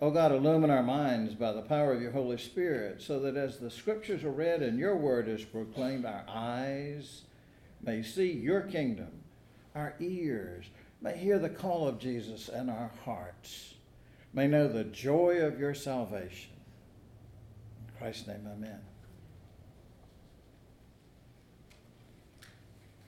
O God, illumine our minds by the power of your Holy Spirit, so that as the scriptures are read and your word is proclaimed, our eyes may see your kingdom, our ears may hear the call of Jesus, and our hearts may know the joy of your salvation. In Christ's name, amen.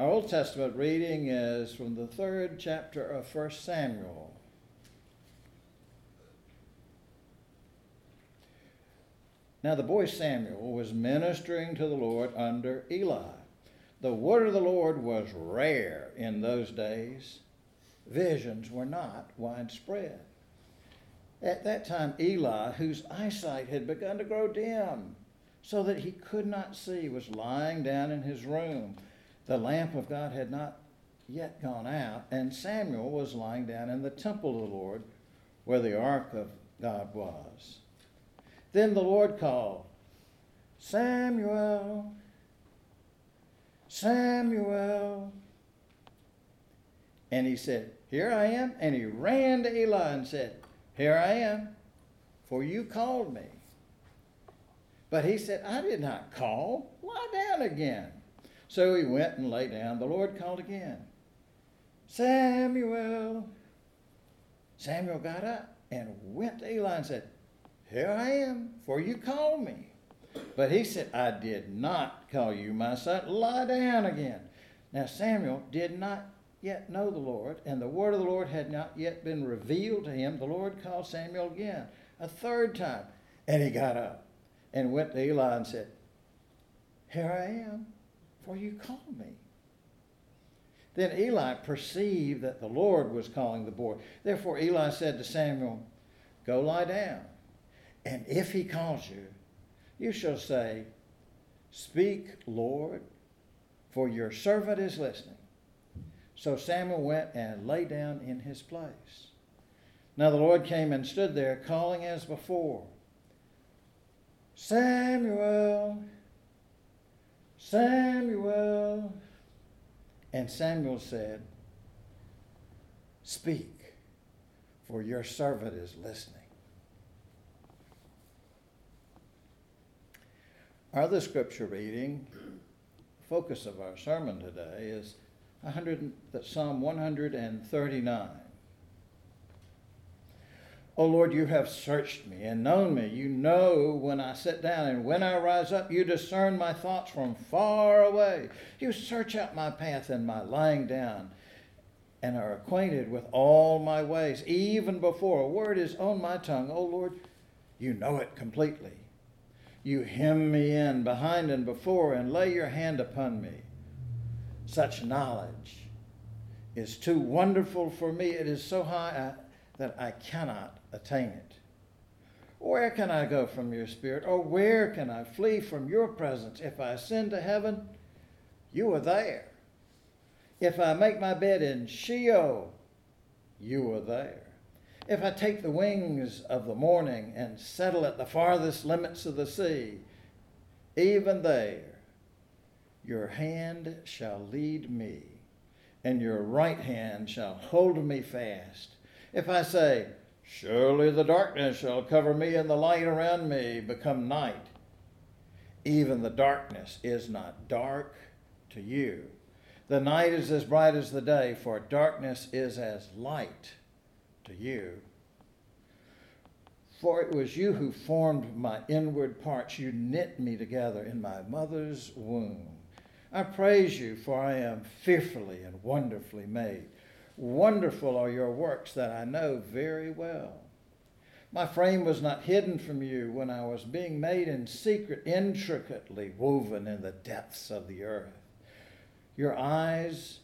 Our Old Testament reading is from the third chapter of 1 Samuel. Now the boy Samuel was ministering to the Lord under Eli. The word of the Lord was rare in those days. Visions were not widespread. At that time, Eli, whose eyesight had begun to grow dim, so that he could not see, was lying down in his room. The lamp of God had not yet gone out, and Samuel was lying down in the temple of the Lord, where the ark of God was. Then the Lord called, Samuel, Samuel. And he said, Here I am. And he ran to Eli and said, Here I am, for you called me. But he said, I did not call. Lie down again. So he went and lay down. The Lord called again, Samuel. Samuel got up and went to Eli and said, here I am, for you called me. But he said, I did not call you, my son. Lie down again. Now Samuel did not yet know the Lord, and the word of the Lord had not yet been revealed to him. The Lord called Samuel again, a third time. And he got up and went to Eli and said, Here I am, for you called me. Then Eli perceived that the Lord was calling the boy. Therefore Eli said to Samuel, Go lie down. And if he calls you, you shall say, Speak, Lord, for your servant is listening. So Samuel went and lay down in his place. Now the Lord came and stood there, calling as before Samuel, Samuel. And Samuel said, Speak, for your servant is listening. Our other scripture reading, focus of our sermon today, is 100, Psalm 139. O Lord, you have searched me and known me. You know when I sit down and when I rise up. You discern my thoughts from far away. You search out my path and my lying down and are acquainted with all my ways. Even before a word is on my tongue, O Lord, you know it completely. You hem me in behind and before and lay your hand upon me. Such knowledge is too wonderful for me. It is so high uh, that I cannot attain it. Where can I go from your spirit? Or where can I flee from your presence? If I ascend to heaven, you are there. If I make my bed in Sheol, you are there. If I take the wings of the morning and settle at the farthest limits of the sea, even there your hand shall lead me, and your right hand shall hold me fast. If I say, Surely the darkness shall cover me, and the light around me become night, even the darkness is not dark to you. The night is as bright as the day, for darkness is as light to you. For it was you who formed my inward parts. You knit me together in my mother's womb. I praise you, for I am fearfully and wonderfully made. Wonderful are your works that I know very well. My frame was not hidden from you when I was being made in secret, intricately woven in the depths of the earth. Your eyes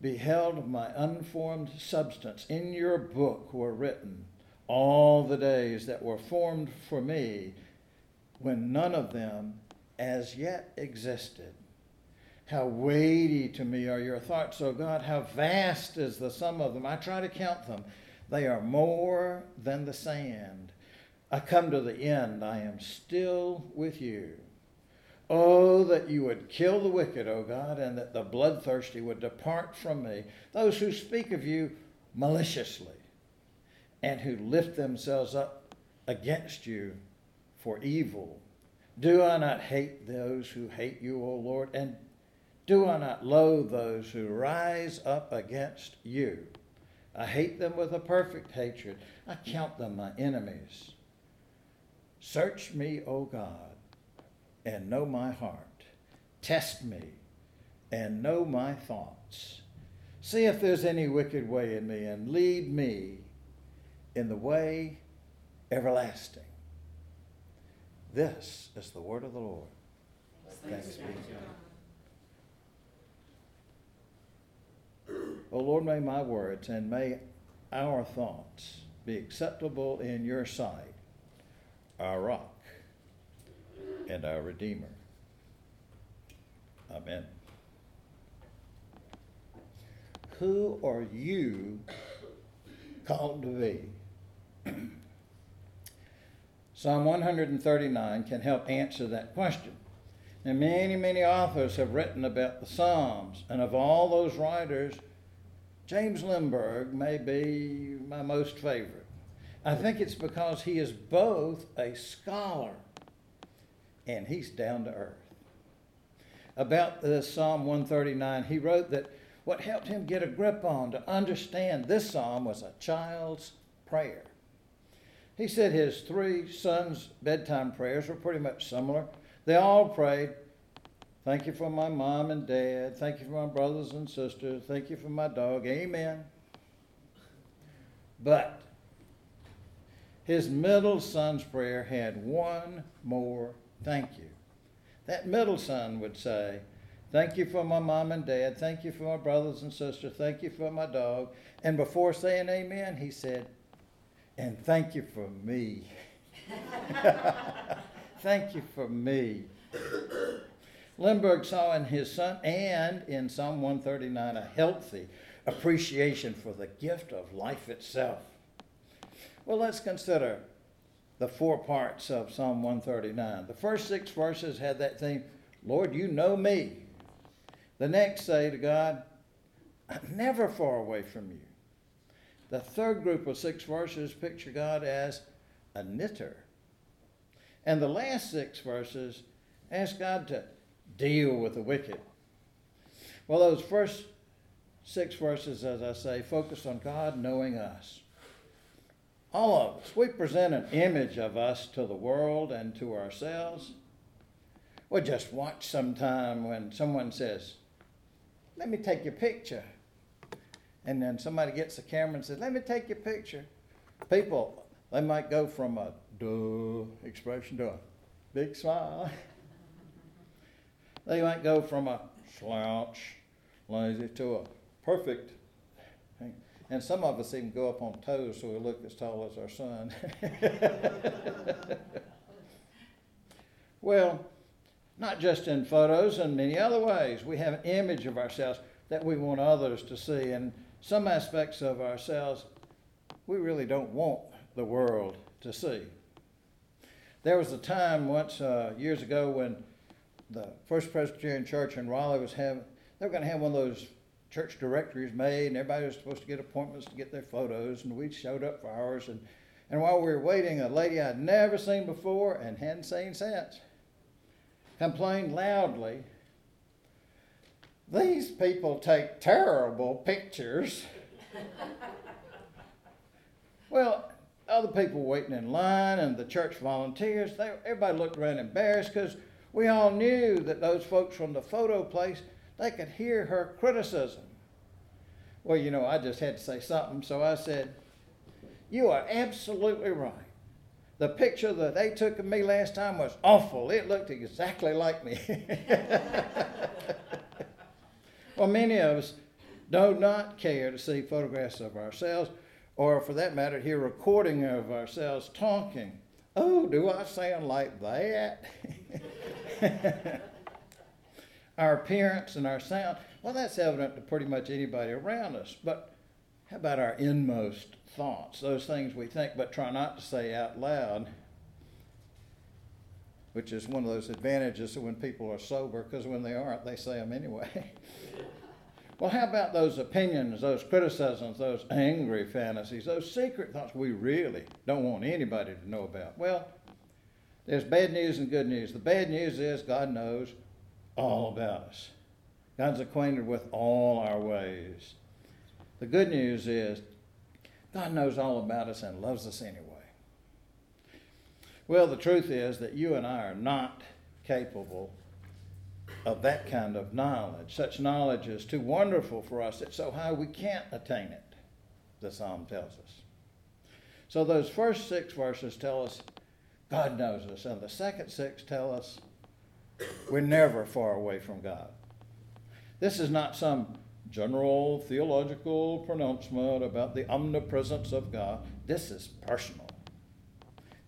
beheld my unformed substance. In your book were written all the days that were formed for me when none of them as yet existed. How weighty to me are your thoughts, O God. How vast is the sum of them. I try to count them. They are more than the sand. I come to the end. I am still with you. Oh, that you would kill the wicked, O God, and that the bloodthirsty would depart from me, those who speak of you maliciously and who lift themselves up against you for evil. Do I not hate those who hate you, O Lord? And do I not loathe those who rise up against you? I hate them with a perfect hatred. I count them my enemies. Search me, O God, and know my heart. Test me and know my thoughts. See if there's any wicked way in me, and lead me in the way everlasting. This is the word of the Lord. Thanks, be to God. O Lord, may my words and may our thoughts be acceptable in your sight, our rock and our Redeemer. Amen. Who are you called to be? Psalm 139 can help answer that question. And many, many authors have written about the Psalms, and of all those writers, James Limburg may be my most favorite. I think it's because he is both a scholar and he's down to earth about this Psalm 139, he wrote that what helped him get a grip on to understand this psalm was a child's prayer. He said his three sons' bedtime prayers were pretty much similar. They all prayed, Thank you for my mom and dad. Thank you for my brothers and sisters. Thank you for my dog. Amen. But his middle son's prayer had one more thank you. That middle son would say, Thank you for my mom and dad. Thank you for my brothers and sisters. Thank you for my dog. And before saying amen, he said, And thank you for me. thank you for me. Limburg saw in his son and in Psalm 139 a healthy appreciation for the gift of life itself. Well, let's consider the four parts of Psalm 139. The first six verses had that theme Lord, you know me. The next say to God, I'm never far away from you. The third group of six verses picture God as a knitter. And the last six verses ask God to deal with the wicked. Well, those first six verses, as I say, focus on God knowing us. All of us. We present an image of us to the world and to ourselves. We'll just watch sometime when someone says, Let me take your picture. And then somebody gets the camera and says, Let me take your picture. People, they might go from a duh expression to a big smile. they might go from a slouch, lazy, to a perfect and some of us even go up on toes so we look as tall as our son. well, not just in photos and many other ways. We have an image of ourselves that we want others to see. And some aspects of ourselves we really don't want the world to see. There was a time once, uh, years ago, when the First Presbyterian Church in Raleigh was having, they were going to have one of those church directories made, and everybody was supposed to get appointments to get their photos, and we showed up for ours. And, and while we were waiting, a lady I'd never seen before and hadn't seen since complained loudly. These people take terrible pictures. well, other people waiting in line and the church volunteers, they, everybody looked around embarrassed because we all knew that those folks from the photo place they could hear her criticism. Well, you know, I just had to say something, so I said, You are absolutely right. The picture that they took of me last time was awful. It looked exactly like me. well, many of us do not care to see photographs of ourselves, or for that matter, hear recording of ourselves talking. Oh, do I sound like that? our appearance and our sound, well, that's evident to pretty much anybody around us. But how about our inmost thoughts, those things we think but try not to say out loud? Which is one of those advantages of when people are sober, because when they aren't, they say them anyway. Well, how about those opinions, those criticisms, those angry fantasies, those secret thoughts we really don't want anybody to know about? Well, there's bad news and good news. The bad news is God knows all about us. God's acquainted with all our ways. The good news is God knows all about us and loves us anyway. Well, the truth is that you and I are not capable of that kind of knowledge. Such knowledge is too wonderful for us. It's so high we can't attain it, the psalm tells us. So those first six verses tell us God knows us, and the second six tell us we're never far away from God. This is not some general theological pronouncement about the omnipresence of God. This is personal.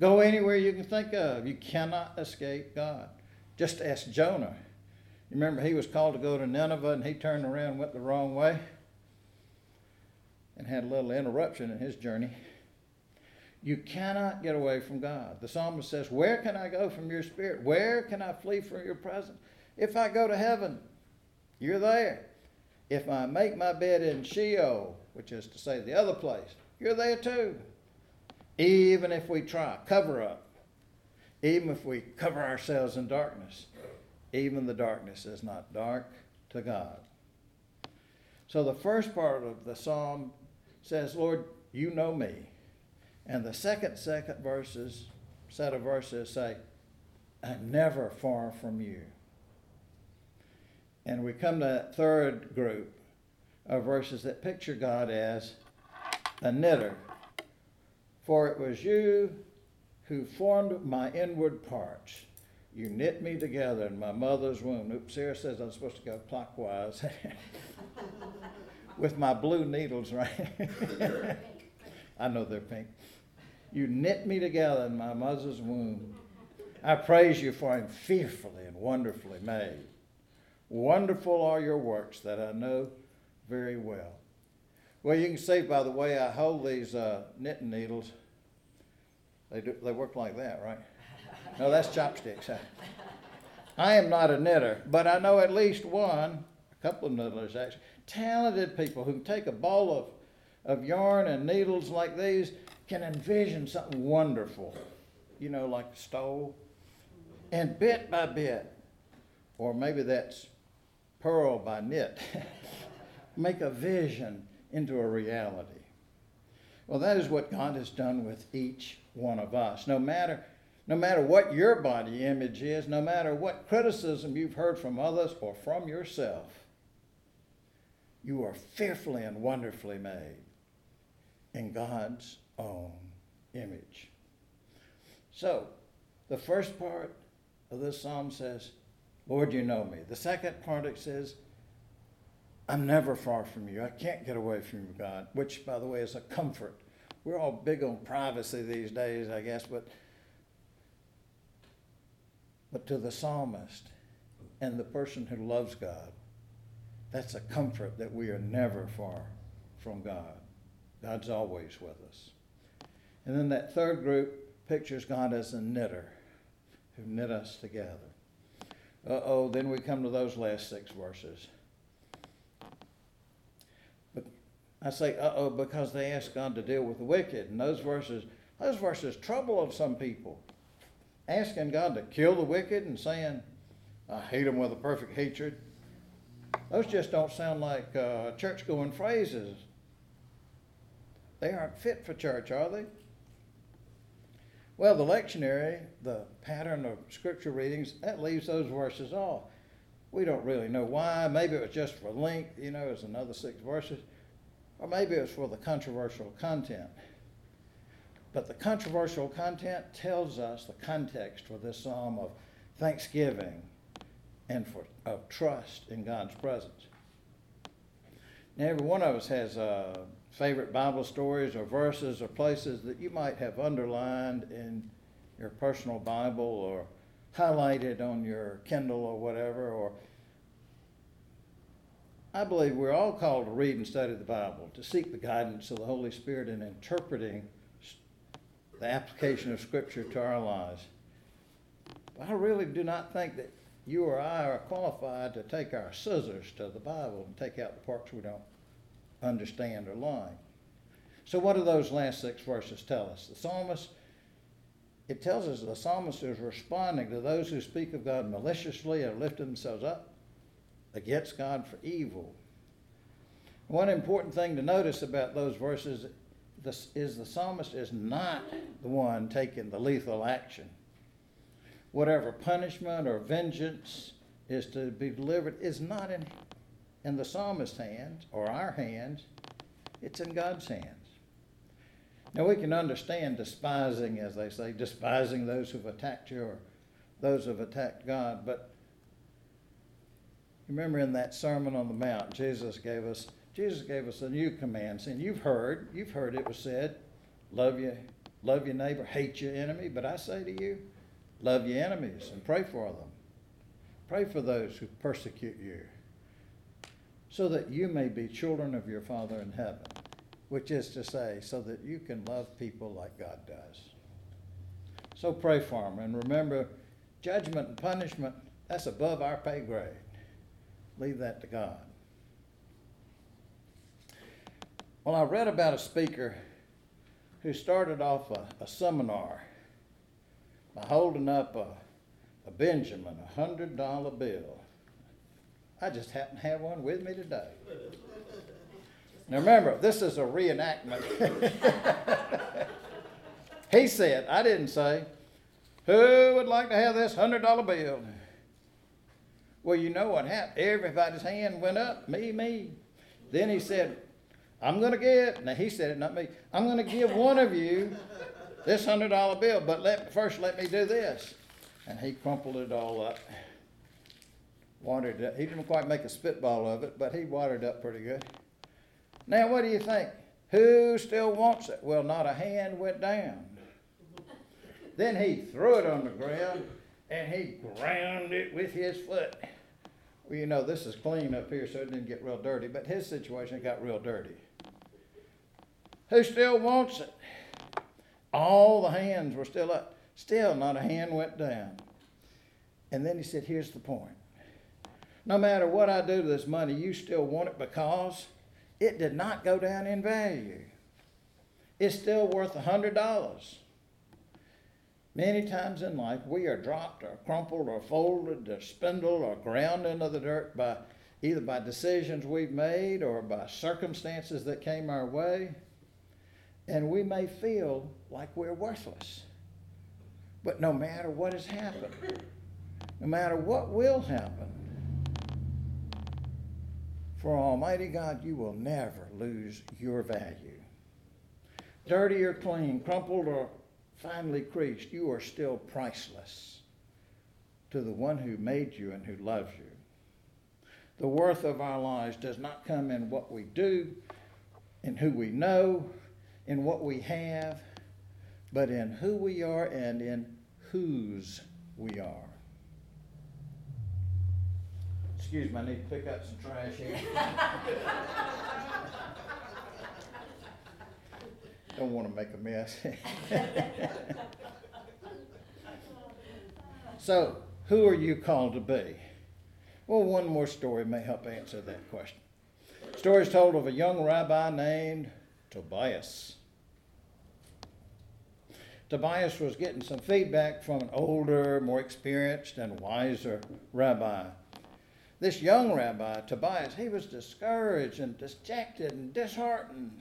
Go anywhere you can think of. You cannot escape God. Just ask Jonah. You remember he was called to go to Nineveh and he turned around and went the wrong way and had a little interruption in his journey. You cannot get away from God. The psalmist says, Where can I go from your spirit? Where can I flee from your presence? If I go to heaven, you're there. If I make my bed in Sheol, which is to say the other place, you're there too. Even if we try, cover up. Even if we cover ourselves in darkness, even the darkness is not dark to God. So the first part of the psalm says, Lord, you know me. And the second, second verses, set of verses say, I'm never far from you. And we come to that third group of verses that picture God as a knitter for it was you who formed my inward parts. You knit me together in my mother's womb. Oops, Sarah says I'm supposed to go clockwise. With my blue needles, right? I know they're pink. You knit me together in my mother's womb. I praise you for I'm fearfully and wonderfully made. Wonderful are your works that I know very well. Well, you can see by the way I hold these uh, knitting needles, they, do, they work like that, right? No, that's chopsticks. I am not a knitter, but I know at least one, a couple of knitters actually, talented people who can take a ball of, of yarn and needles like these, can envision something wonderful, you know, like a stole. And bit by bit, or maybe that's purl by knit, make a vision into a reality. Well, that is what God has done with each one of us. No matter, no matter what your body image is, no matter what criticism you've heard from others or from yourself, you are fearfully and wonderfully made in God's own image. So, the first part of this psalm says, Lord, you know me. The second part it says, I'm never far from you. I can't get away from you, God, which, by the way, is a comfort. We're all big on privacy these days, I guess, but but to the psalmist and the person who loves God, that's a comfort that we are never far from God. God's always with us. And then that third group pictures God as a knitter who knit us together. Uh oh, then we come to those last six verses. But I say, uh oh, because they ask God to deal with the wicked. And those verses, those verses trouble of some people. Asking God to kill the wicked and saying, I hate them with a perfect hatred. Those just don't sound like uh, church going phrases. They aren't fit for church, are they? Well, the lectionary, the pattern of scripture readings, that leaves those verses off. We don't really know why. Maybe it was just for length, you know, it's another six verses. Or maybe it's for the controversial content. But the controversial content tells us the context for this psalm of thanksgiving and for, of trust in God's presence. Now, every one of us has uh, favorite Bible stories or verses or places that you might have underlined in your personal Bible or highlighted on your Kindle or whatever, or I believe we're all called to read and study the Bible, to seek the guidance of the Holy Spirit in interpreting the application of Scripture to our lives. But I really do not think that you or I are qualified to take our scissors to the Bible and take out the parts we don't understand or like. So, what do those last six verses tell us? The psalmist, it tells us the psalmist is responding to those who speak of God maliciously and lift themselves up against God for evil. One important thing to notice about those verses is the psalmist is not the one taking the lethal action. Whatever punishment or vengeance is to be delivered is not in, in the psalmist's hands or our hands, it's in God's hands. Now we can understand despising, as they say, despising those who've attacked you or those who've attacked God, but remember in that Sermon on the Mount, Jesus gave us Jesus gave us a new command, saying, You've heard, you've heard it was said, love your, love your neighbor, hate your enemy. But I say to you, love your enemies and pray for them. Pray for those who persecute you, so that you may be children of your Father in heaven, which is to say, so that you can love people like God does. So pray for them. And remember, judgment and punishment, that's above our pay grade. Leave that to God. Well, I read about a speaker who started off a, a seminar by holding up a, a Benjamin, a hundred dollar bill. I just happen to have one with me today. Now remember, this is a reenactment. he said, I didn't say, who would like to have this hundred dollar bill? Well, you know what happened. Everybody's hand went up. Me, me. Then he said, I'm going to give, now he said it, not me, I'm going to give one of you this hundred dollar bill, but let, first let me do this. And he crumpled it all up. Watered it. He didn't quite make a spitball of it, but he watered up pretty good. Now, what do you think? Who still wants it? Well, not a hand went down. Then he threw it on the ground and he ground it with his foot. Well, you know, this is clean up here, so it didn't get real dirty, but his situation got real dirty who still wants it? All the hands were still up. Still, not a hand went down. And then he said, Here's the point. No matter what I do to this money, you still want it because it did not go down in value. It's still worth a $100. Many times in life, we are dropped or crumpled or folded or spindled or ground into the dirt by either by decisions we've made or by circumstances that came our way and we may feel like we're worthless. But no matter what has happened, no matter what will happen, for Almighty God, you will never lose your value. Dirty or clean, crumpled or finely creased, you are still priceless to the one who made you and who loves you. The worth of our lives does not come in what we do, in who we know, in what we have, but in who we are and in whose we are. Excuse me, I need to pick up some trash here. Don't want to make a mess. so, who are you called to be? Well, one more story may help answer that question. Story is told of a young rabbi named Tobias. Tobias was getting some feedback from an older, more experienced, and wiser rabbi. This young rabbi, Tobias, he was discouraged and dejected and disheartened.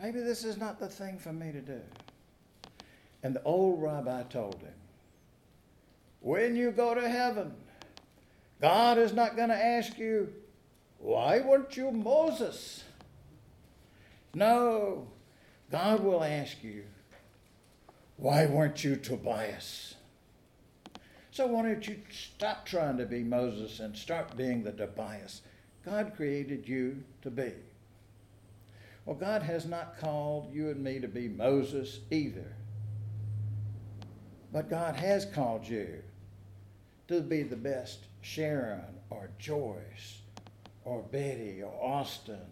Maybe this is not the thing for me to do. And the old rabbi told him, When you go to heaven, God is not going to ask you, Why weren't you Moses? No, God will ask you, why weren't you Tobias? So why don't you stop trying to be Moses and start being the Tobias God created you to be? Well, God has not called you and me to be Moses either. But God has called you to be the best Sharon or Joyce or Betty or Austin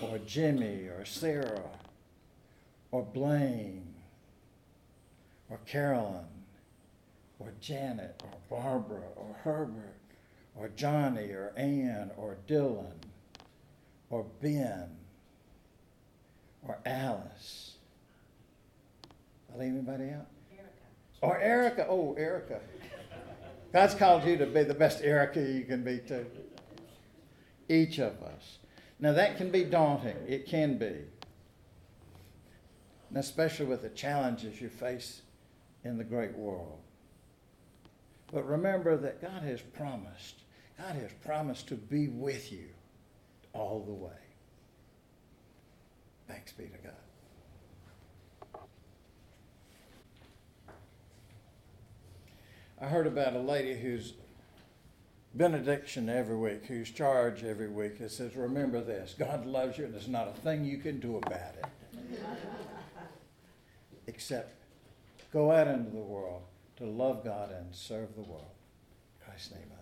or Jimmy or Sarah or Blaine or Carolyn or Janet or Barbara or Herbert or Johnny or Ann or Dylan or Ben or Alice. I leave anybody out? Erica. Or Erica. Oh, Erica. God's called you to be the best Erica you can be too. Each of us. Now that can be daunting. It can be. And especially with the challenges you face in the great world. But remember that God has promised. God has promised to be with you all the way. Thanks be to God. I heard about a lady whose benediction every week, whose charge every week, it says, Remember this God loves you, and there's not a thing you can do about it. Except go out into the world to love God and serve the world. In Christ's name.